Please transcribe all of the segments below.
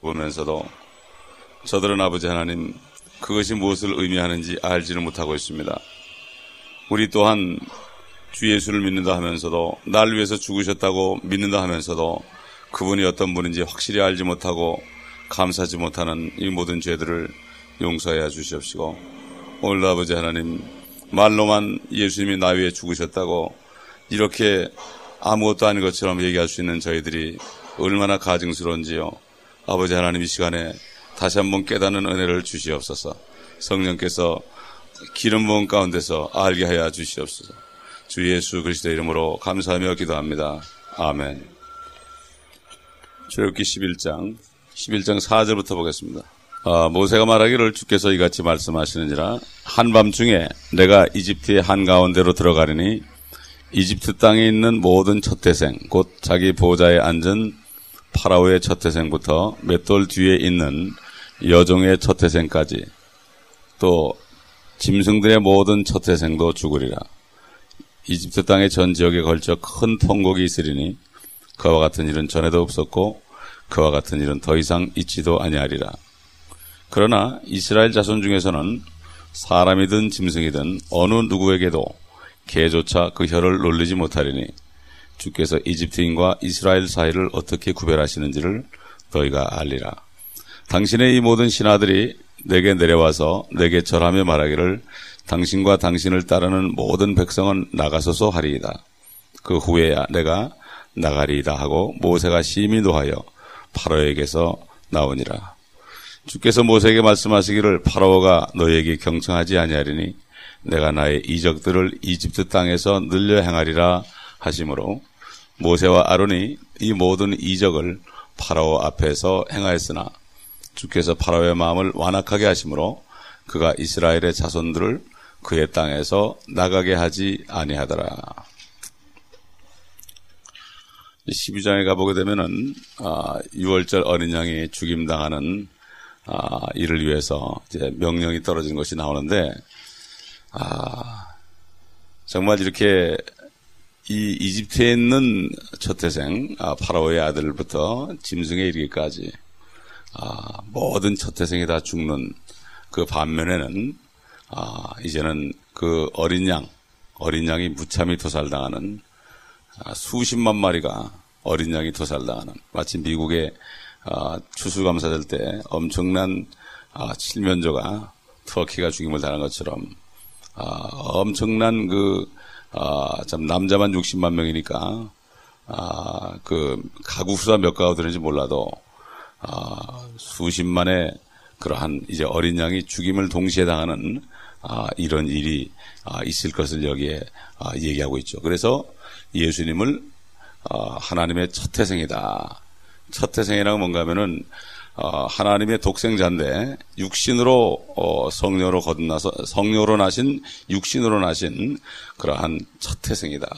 보면서도 저들은 아버지 하나님 그것이 무엇을 의미하는지 알지를 못하고 있습니다. 우리 또한 주 예수를 믿는다 하면서도 날 위해서 죽으셨다고 믿는다 하면서도 그분이 어떤 분인지 확실히 알지 못하고 감사하지 못하는 이 모든 죄들을 용서해 주시옵시고 오늘 아버지 하나님 말로만 예수님이 나 위해 죽으셨다고 이렇게 아무것도 아닌 것처럼 얘기할 수 있는 저희들이 얼마나 가증스러운지요. 아버지 하나님 이 시간에 다시 한번 깨닫는 은혜를 주시옵소서. 성령께서 기름 부은 가운데서 알게 하여 주시옵소서. 주 예수 그리스도 이름으로 감사하며 기도합니다. 아멘. 출애굽기 11장 11장 4절부터 보겠습니다. 아, 모세가 말하기를 주께서 이같이 말씀하시느니라 한밤중에 내가 이집트의 한가운데로 들어가리니 이집트 땅에 있는 모든 첫태생 곧 자기 보좌에 앉은 파라오의 첫 태생부터 맷돌 뒤에 있는 여종의 첫 태생까지 또 짐승들의 모든 첫 태생도 죽으리라. 이집트 땅의 전 지역에 걸쳐 큰 통곡이 있으리니 그와 같은 일은 전에도 없었고 그와 같은 일은 더 이상 있지도 아니하리라. 그러나 이스라엘 자손 중에서는 사람이든 짐승이든 어느 누구에게도 개조차 그 혀를 놀리지 못하리니 주께서 이집트인과 이스라엘 사이를 어떻게 구별하시는지를 너희가 알리라. 당신의 이 모든 신하들이 내게 내려와서 내게 절하며 말하기를 당신과 당신을 따르는 모든 백성은 나가소서 하리이다. 그 후에야 내가 나가리이다 하고 모세가 심히 노하여 파로에게서 나오니라. 주께서 모세에게 말씀하시기를 파라오가 너에게 경청하지 아니하리니 내가 나의 이적들을 이집트 땅에서 늘려 행하리라 하심으로 모세와 아론이 이 모든 이적을 파라오 앞에서 행하였으나 주께서 파라오의 마음을 완악하게 하심으로 그가 이스라엘의 자손들을 그의 땅에서 나가게 하지 아니하더라. 12장에 가보게 되면은 6월절 아, 어린 양이 죽임당하는 아, 이를 위해서 이제 명령이 떨어진 것이 나오는데 아, 정말 이렇게 이 이집트에 있는 첫태생 아, 파라오의 아들부터 짐승에 이르기까지 아, 모든 첫태생이 다 죽는 그 반면에는 아, 이제는 그 어린 양 어린 양이 무참히 도살당하는 아, 수십만 마리가 어린 양이 도살당하는 마치 미국의 아, 추수감사될 때 엄청난 아, 칠면조가 터키가 죽임을 당한 것처럼 아, 엄청난 그 아, 참 남자만 60만 명이니까 아, 그 가구 수가 몇 가구 되는지 몰라도 아, 수십만의 그러한 이제 어린 양이 죽임을 동시에 당하는 아, 이런 일이 아, 있을 것을 여기에 아, 얘기하고 있죠. 그래서 예수님을 아, 하나님의 첫 태생이다. 첫 태생이라고 뭔가 하면은 어, 하나님의 독생자인데 육신으로 어, 성녀로 거듭나서 성녀로 나신 육신으로 나신 그러한 첫 태생이다.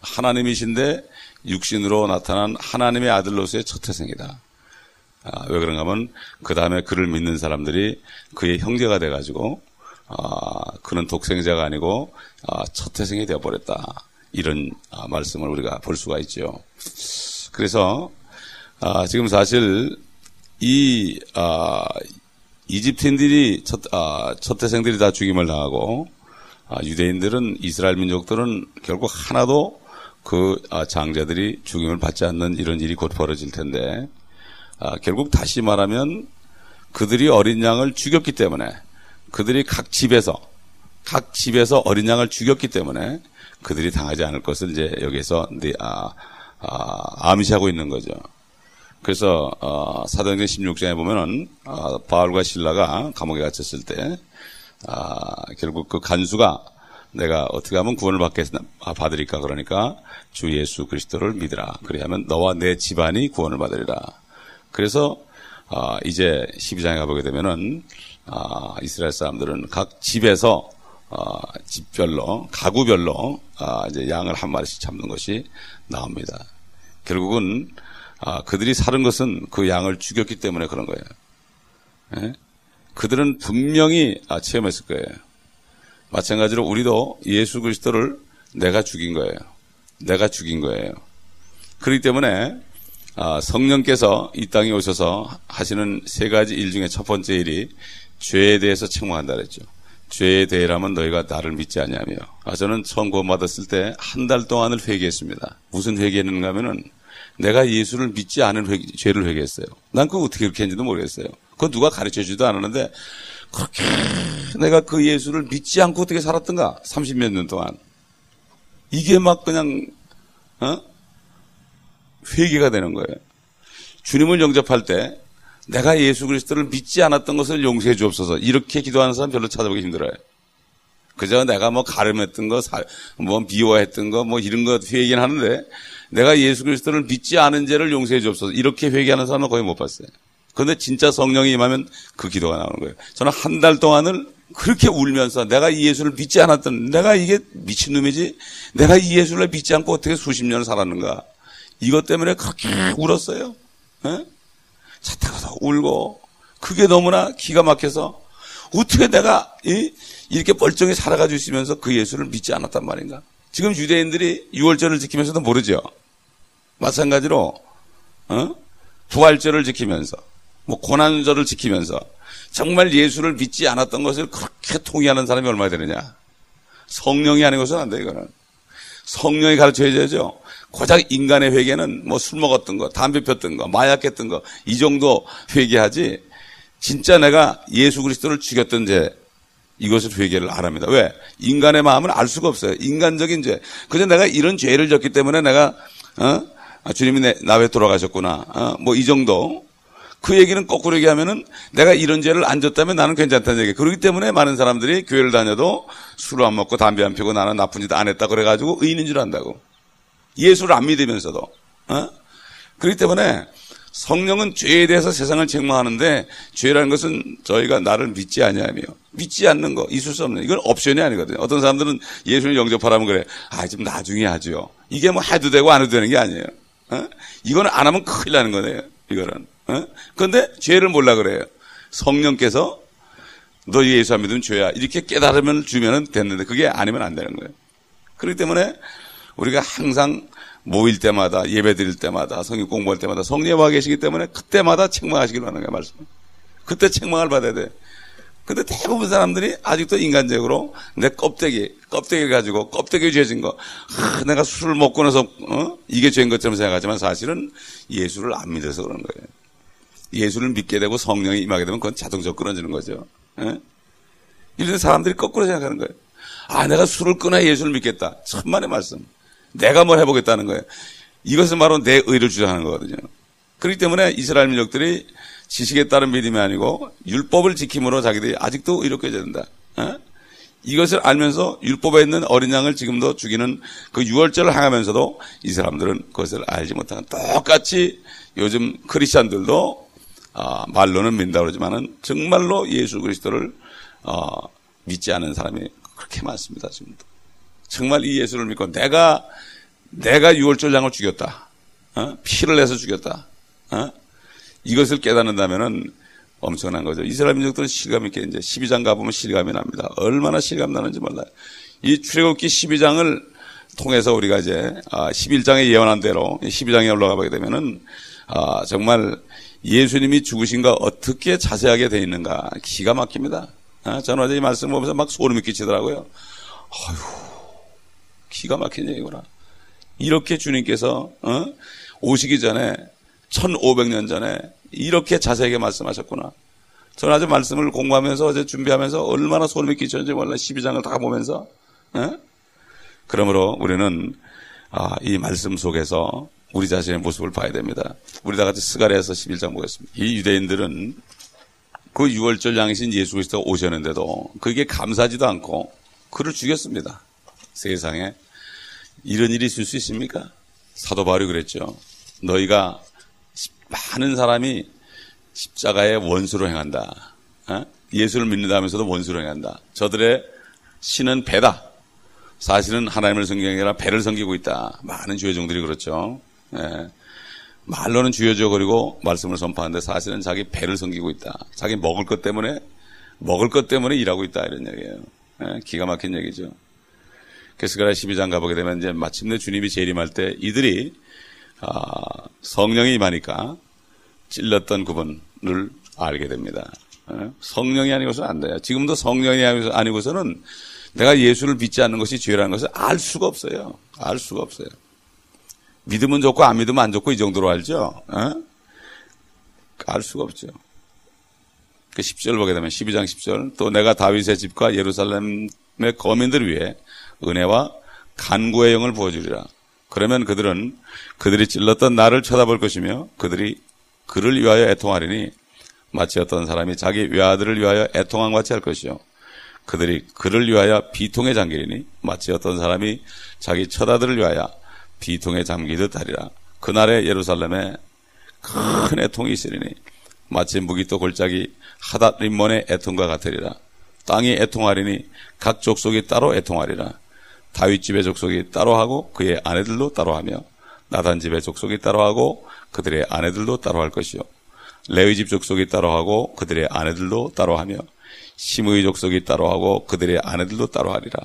하나님이신데 육신으로 나타난 하나님의 아들로서의 첫 태생이다. 아, 왜 그런가 하면 그 다음에 그를 믿는 사람들이 그의 형제가 돼가지고 아, 그는 독생자가 아니고 아, 첫 태생이 되어버렸다. 이런 아, 말씀을 우리가 볼 수가 있죠. 그래서 아, 지금 사실 이 아, 이집트인들이 첫, 아, 첫 태생들이 다 죽임을 당하고 아, 유대인들은 이스라엘 민족들은 결국 하나도 그 아, 장자들이 죽임을 받지 않는 이런 일이 곧 벌어질 텐데 아, 결국 다시 말하면 그들이 어린 양을 죽였기 때문에 그들이 각 집에서 각 집에서 어린 양을 죽였기 때문에 그들이 당하지 않을 것을 이제 여기서 아, 아, 암시하고 있는 거죠. 그래서 어, 사도행전 16장에 보면은 어, 바울과 신라가 감옥에 갇혔을 때 아, 결국 그 간수가 내가 어떻게 하면 구원을 받겠, 아, 받으리까 그러니까 주 예수 그리스도를 믿으라. 그리하면 너와 내 집안이 구원을 받으리라. 그래서 아, 이제 12장에 가보게 되면은 아, 이스라엘 사람들은 각 집에서 아, 집별로 가구별로 아, 이제 양을 한 마리씩 잡는 것이 나옵니다. 결국은 아, 그들이 사는 것은 그 양을 죽였기 때문에 그런 거예요. 예? 그들은 분명히 아, 체험했을 거예요. 마찬가지로 우리도 예수 그리스도를 내가 죽인 거예요. 내가 죽인 거예요. 그렇기 때문에 아, 성령께서 이 땅에 오셔서 하시는 세 가지 일 중에 첫 번째 일이 죄에 대해서 책망한다 그랬죠. 죄에 대해라면 너희가 나를 믿지 않냐며. 아, 저는 처음 구원받았을 때 한 달 동안을 회개했습니다. 무슨 회개했는가 하면은 내가 예수를 믿지 않은 회개, 죄를 회개했어요. 난 그거 어떻게 그렇게 했는지도 모르겠어요. 그건 누가 가르쳐 주지도 않았는데 그렇게 내가 그 예수를 믿지 않고 어떻게 살았던가? 30몇 년 동안. 이게 막 그냥, 어? 회개가 되는 거예요. 주님을 영접할 때 내가 예수 그리스도를 믿지 않았던 것을 용서해 주옵소서. 이렇게 기도하는 사람 별로 찾아보기 힘들어요. 그저 내가 뭐 가름했던 거, 뭐 미워했던 거, 뭐 이런 거 회개는 하는데 내가 예수 그리스도를 믿지 않은 죄를 용서해 주옵소서. 이렇게 회개하는 사람은 거의 못 봤어요. 그런데 진짜 성령이 임하면 그 기도가 나오는 거예요. 저는 한 달 동안을 그렇게 울면서 내가 이 예수를 믿지 않았던 내가 이게 미친놈이지 내가 이 예수를 믿지 않고 어떻게 수십 년을 살았는가 이것 때문에 그렇게 울었어요. 에? 차 타고서 울고 그게 너무나 기가 막혀서 어떻게 내가 이, 이렇게 멀쩡히 살아가지고 있으면서 그 예수를 믿지 않았단 말인가? 지금 유대인들이 6월절을 지키면서도 모르죠. 마찬가지로 어? 부활절을 지키면서 뭐 고난절을 지키면서 정말 예수를 믿지 않았던 것을 그렇게 통의하는 사람이 얼마나 되느냐? 성령이 아닌 것은 안 돼, 이거는. 성령이 가르쳐 줘야죠. 고작 인간의 회개는 뭐 술 먹었던 거, 담배 폈던 거, 마약했던 거, 이 정도 회개하지, 진짜 내가 예수 그리스도를 죽였던 죄, 이것을 회개를 안 합니다. 왜? 인간의 마음은 알 수가 없어요. 인간적인 죄. 그저 내가 이런 죄를 졌기 때문에 내가, 어? 아, 주님이 내, 나 왜 돌아가셨구나. 어? 뭐이 정도. 그 얘기는 거꾸로 얘기하면은 내가 이런 죄를 안 졌다면 나는 괜찮다는 얘기. 그렇기 때문에 많은 사람들이 교회를 다녀도 술을 안 먹고 담배 안 피고 나는 나쁜 짓 안 했다 그래가지고 의인인 줄 안다고. 예수를 안 믿으면서도. 어? 그렇기 때문에 성령은 죄에 대해서 세상을 책망하는데 죄라는 것은 저희가 나를 믿지 아니하며 믿지 않는 거 있을 수 없는 이건 옵션이 아니거든요. 어떤 사람들은 예수를 영접하라면 그래. 아, 좀 나중에 하죠. 이게 뭐 해도 되고 안 해도 되는 게 아니에요. 어? 이거는 안 하면 큰일 나는 거네요. 이거는. 어? 그런데 죄를 몰라 그래요. 성령께서 너 예수 안 믿으면 죄야. 이렇게 깨달으면 주면 됐는데 그게 아니면 안 되는 거예요. 그렇기 때문에 우리가 항상 모일 때마다 예배 드릴 때마다 성경 공부할 때마다 성령 와 계시기 때문에 그때마다 책망하시길 바라는 거예요. 말씀. 그때 책망을 받아야 돼. 근데 대부분 사람들이 아직도 인간적으로 내 껍데기, 껍데기를 가지고 껍데기 죄진 거, 아, 내가 술을 먹고 나서 어? 이게 죄인 것처럼 생각하지만 사실은 예수를 안 믿어서 그런 거예요. 예수를 믿게 되고 성령이 임하게 되면 그건 자동적으로 끊어지는 거죠. 예? 이런 사람들이 거꾸로 생각하는 거예요. 아, 내가 술을 끊어야 예수를 믿겠다. 천만의 말씀. 내가 뭘 해보겠다는 거예요. 이것은 바로 내 의를 주장하는 거거든요. 그렇기 때문에 이스라엘 민족들이 지식에 따른 믿음이 아니고 율법을 지킴으로 자기들이 아직도 이렇게 된다. 어? 이것을 알면서 율법에 있는 어린 양을 지금도 죽이는 그 유월절을 행하면서도 이 사람들은 그것을 알지 못하는 똑같이 요즘 크리스천들도 어, 말로는 믿는다 그러지만은 정말로 예수 그리스도를 어, 믿지 않은 사람이 그렇게 많습니다 지금도. 정말 이 예수를 믿고 내가 내가 유월절 양을 죽였다. 어? 피를 내서 죽였다. 어? 이것을 깨닫는다면은 엄청난 거죠. 이스라엘 민족들은 실감 있게 이제 12장 가보면 실감이 납니다. 얼마나 실감 나는지 몰라요. 이 출애굽기 12장을 통해서 우리가 이제 11장에 아, 예언한 대로 12장에 올라가 보게 되면은 아, 정말 예수님이 죽으신 거 어떻게 자세하게 되어 있는가 기가 막힙니다. 아, 저는 어제 이 말씀 보면서 막 소름이 끼치더라고요. 아휴, 기가 막힌 얘기구나. 이렇게 주님께서 어? 오시기 전에 1500년 전에 이렇게 자세하게 말씀하셨구나. 저는 아주 말씀을 공부하면서 어제 준비하면서 얼마나 소름이 끼쳤는지 몰라 12장을 다 보면서 에? 그러므로 우리는 아, 이 말씀 속에서 우리 자신의 모습을 봐야 됩니다. 우리 다 같이 스가랴에서 11장 보겠습니다. 이 유대인들은 그 유월절 양이신 예수 그리스도가 오셨는데도 그게 감사하지도 않고 그를 죽였습니다. 세상에 이런 일이 있을 수 있습니까? 사도 바울이 그랬죠. 너희가 많은 사람이 십자가의 원수로 행한다. 어? 예수를 믿는다면서도 원수로 행한다. 저들의 신은 배다. 사실은 하나님을 섬기는 게 아니라 배를 섬기고 있다. 많은 주여종들이 그렇죠. 예. 말로는 주여져거리고 말씀을 선포하는데 사실은 자기 배를 섬기고 있다. 자기 먹을 것 때문에 먹을 것 때문에 일하고 있다 이런 얘기예요. 예. 기가 막힌 얘기죠. 그래서 12장 가보게 되면 이제 마침내 주님이 재림할 때 이들이 아, 성령이 임하니까 찔렀던 그분을 알게 됩니다. 어? 성령이 아니고서는 안 돼요. 지금도 성령이 아니고서는 내가 예수를 믿지 않는 것이 죄라는 것을 알 수가 없어요. 알 수가 없어요. 믿으면 좋고 안 믿으면 안 좋고 이 정도로 알죠. 어? 알 수가 없죠. 그 10절 보게 되면 12장 10절 또 내가 다윗의 집과 예루살렘의 거민들을 위해 은혜와 간구의 영을 부어주리라. 그러면 그들은 그들이 찔렀던 나를 쳐다볼 것이며 그들이 그를 위하여 애통하리니 마치 어떤 사람이 자기 외아들을 위하여 애통한 같이 할 것이요. 그들이 그를 위하여 비통에 잠기리니 마치 어떤 사람이 자기 처다들을 위하여 비통에 잠기듯 하리라. 그날에 예루살렘에 큰 애통이 있으리니 마치 무기또 골짜기 하닷 림몬의 애통과 같으리라. 땅이 애통하리니 각 족속이 따로 애통하리라. 다윗 집의 족속이 따로 하고 그의 아내들도 따로 하며 나단 집의 족속이 따로 하고 그들의 아내들도 따로 할 것이요. 레위 집 족속이 따로 하고 그들의 아내들도 따로 하며 시므의 족속이 따로 하고 그들의 아내들도 따로 하리라.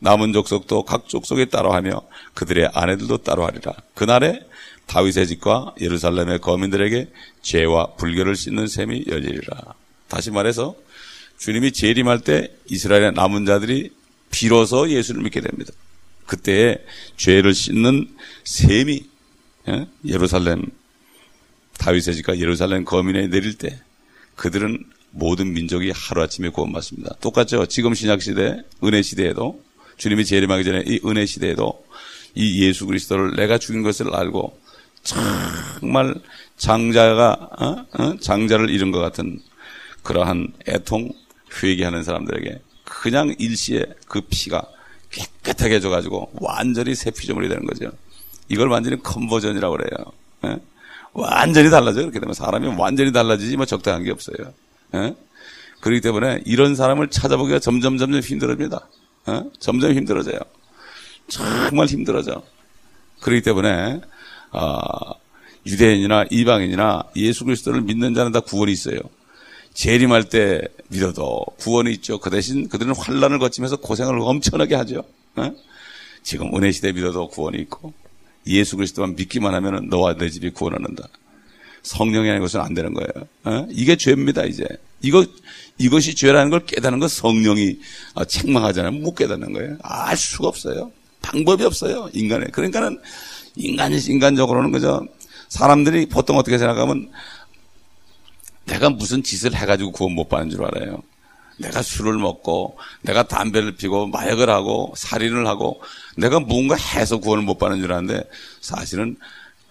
남은 족속도 각 족속이 따로 하며 그들의 아내들도 따로 하리라. 그날에 다윗의 집과 예루살렘의 거민들에게 죄와 불결을 씻는 셈이 열리리라. 다시 말해서 주님이 재림할 때 이스라엘의 남은 자들이 비로소 예수를 믿게 됩니다. 그때 죄를 씻는 셈이 예? 예루살렘 다윗의 집과 예루살렘 거민에 내릴 때 그들은 모든 민족이 하루아침에 구원받습니다. 똑같죠. 지금 신약 시대, 은혜 시대에도 주님이 재림하기 전에 이 은혜 시대에도 이 예수 그리스도를 내가 죽인 것을 알고 정말 장자가 어? 어? 장자를 잃은 것 같은 그러한 애통 회개하는 사람들에게 그냥 일시에 그 피가 깨끗하게 해줘가지고 완전히 새 피조물이 되는 거죠. 이걸 완전히 컨버전이라고 그래요. 예? 완전히 달라져요. 그렇게 되면 사람이 완전히 달라지지 뭐 적당한 게 없어요. 예? 그렇기 때문에 이런 사람을 찾아보기가 점점 점점 힘들어집니다. 예? 점점 힘들어져요. 정말 힘들어져. 그렇기 때문에 어, 유대인이나 이방인이나 예수 그리스도를 믿는 자는 다 구원이 있어요. 재림할 때 믿어도 구원이 있죠. 그 대신 그들은 환란을 거치면서 고생을 엄청나게 하죠. 어? 지금 은혜 시대 믿어도 구원이 있고 예수 그리스도만 믿기만 하면 너와 내 집이 구원하는다. 성령이 아닌 것은 안 되는 거예요. 어? 이게 죄입니다, 이제. 이거, 이것이 죄라는 걸 깨닫는 건 성령이 어, 책망하잖아요. 못 깨닫는 거예요. 알 수가 없어요. 방법이 없어요, 인간에. 그러니까는 인간이, 인간적으로는 그저 사람들이 보통 어떻게 생각하면 내가 무슨 짓을 해가지고 구원 못 받는 줄 알아요. 내가 술을 먹고, 내가 담배를 피고, 마약을 하고, 살인을 하고, 내가 무언가 해서 구원을 못 받는 줄 아는데, 사실은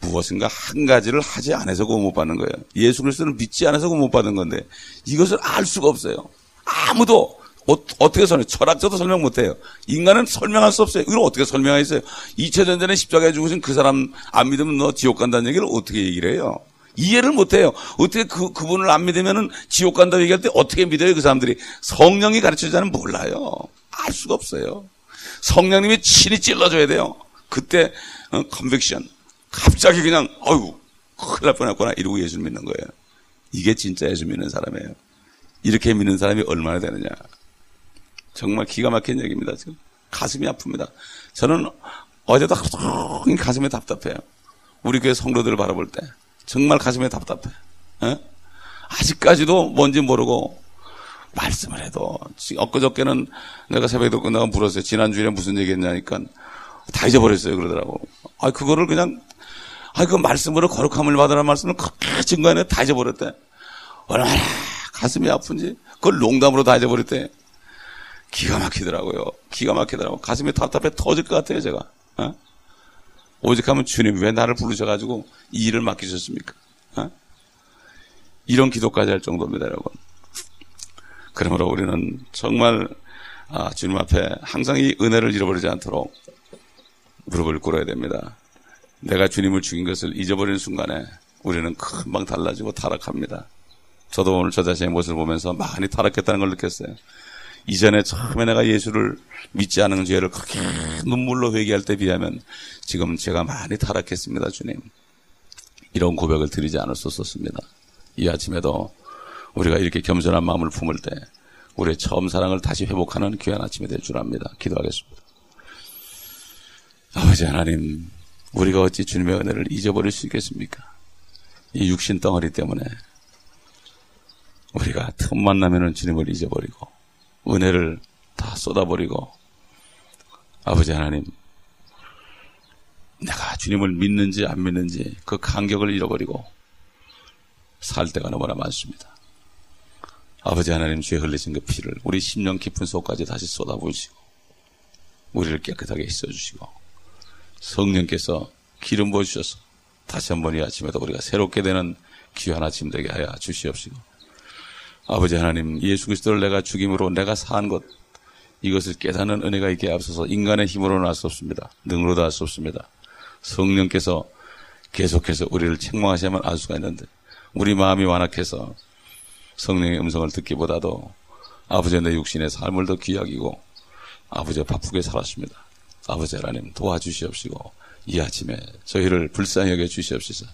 무엇인가 한 가지를 하지 않아서 구원 못 받는 거예요. 예수 그리스도를 믿지 않아서 구원 못 받는 건데, 이것을 알 수가 없어요. 아무도, 어, 떻게 설명, 철학자도 설명 못 해요. 인간은 설명할 수 없어요. 이걸 어떻게 설명하겠어요? 2000년 전에 십자가에 죽으신 그 사람 안 믿으면 너 지옥 간다는 얘기를 어떻게 얘기를 해요? 이해를 못해요. 어떻게 그, 그분을 안 믿으면 지옥 간다고 얘기할 때 어떻게 믿어요, 그 사람들이? 성령이 가르쳐주자는 몰라요. 알 수가 없어요. 성령님이 친히 찔러줘야 돼요. 그때, 어, 컨벡션. 갑자기 그냥, 어휴, 큰일 날 뻔했구나. 이러고 예수 믿는 거예요. 이게 진짜 예수 믿는 사람이에요. 이렇게 믿는 사람이 얼마나 되느냐. 정말 기가 막힌 얘기입니다, 지금. 가슴이 아픕니다. 저는 어제도 가슴이 답답해요. 우리 교회 성도들을 바라볼 때. 정말 가슴이 답답해. 에? 아직까지도 뭔지 모르고 말씀을 해도 엊그저께는 내가 새벽에 끝나고 물었어요. 지난주에 무슨 얘기 했냐니까 다 잊어버렸어요. 그러더라고. 아, 그거를 그냥 아, 그 말씀으로 거룩함을 받으라는 말씀을 그렇게 증거해내 다 잊어버렸대. 얼마나 가슴이 아픈지 그걸 농담으로 다 잊어버렸대. 기가 막히더라고요. 기가 막히더라고. 가슴이 답답해 터질 것 같아요, 제가. 어? 오직 하면 주님 왜 나를 부르셔가지고 이 일을 맡기셨습니까? 어? 이런 기도까지 할 정도입니다, 여러분. 그러므로 우리는 정말 아, 주님 앞에 항상 이 은혜를 잃어버리지 않도록 무릎을 꿇어야 됩니다. 내가 주님을 죽인 것을 잊어버리는 순간에 우리는 금방 달라지고 타락합니다. 저도 오늘 저 자신의 모습을 보면서 많이 타락했다는 걸 느꼈어요. 이전에 처음에 내가 예수를 믿지 않은 죄를 그렇게 눈물로 회개할 때 비하면 지금 제가 많이 타락했습니다, 주님. 이런 고백을 드리지 않을 수 없었습니다. 이 아침에도 우리가 이렇게 겸손한 마음을 품을 때 우리의 처음 사랑을 다시 회복하는 귀한 아침이 될 줄 압니다. 기도하겠습니다. 아버지 하나님, 우리가 어찌 주님의 은혜를 잊어버릴 수 있겠습니까? 이 육신 덩어리 때문에 우리가 틈만 나면은 주님을 잊어버리고 은혜를 다 쏟아버리고 아버지 하나님 내가 주님을 믿는지 안 믿는지 그 간격을 잃어버리고 살 때가 너무나 많습니다. 아버지 하나님 주에 흘리신 그 피를 우리 심령 깊은 속까지 다시 쏟아부으시고 우리를 깨끗하게 씻어주시고 성령께서 기름 부어주셔서 다시 한번 이 아침에도 우리가 새롭게 되는 귀한 아침 되게 하여 주시옵시고 아버지 하나님 예수 그리스도를 내가 죽임으로 내가 산 것 이것을 깨닫는 은혜가 있게 앞서서 인간의 힘으로는 할수 없습니다. 능으로도 할수 없습니다. 성령께서 계속해서 우리를 책망하시면 알 수가 있는데 우리 마음이 완악해서 성령의 음성을 듣기보다도 아버지의 내 육신의 삶을 더 귀하기고 아버지가 바쁘게 살았습니다. 아버지 하나님 도와주시옵시고 이 아침에 저희를 불쌍히 여겨 주시옵소서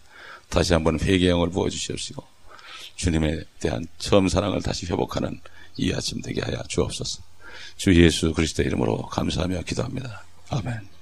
다시 한번 회개의 영을 부어 주시옵시고 주님에 대한 처음 사랑을 다시 회복하는 이 아침 되게 하여 주옵소서 주 예수 그리스도의 이름으로 감사하며 기도합니다. 아멘.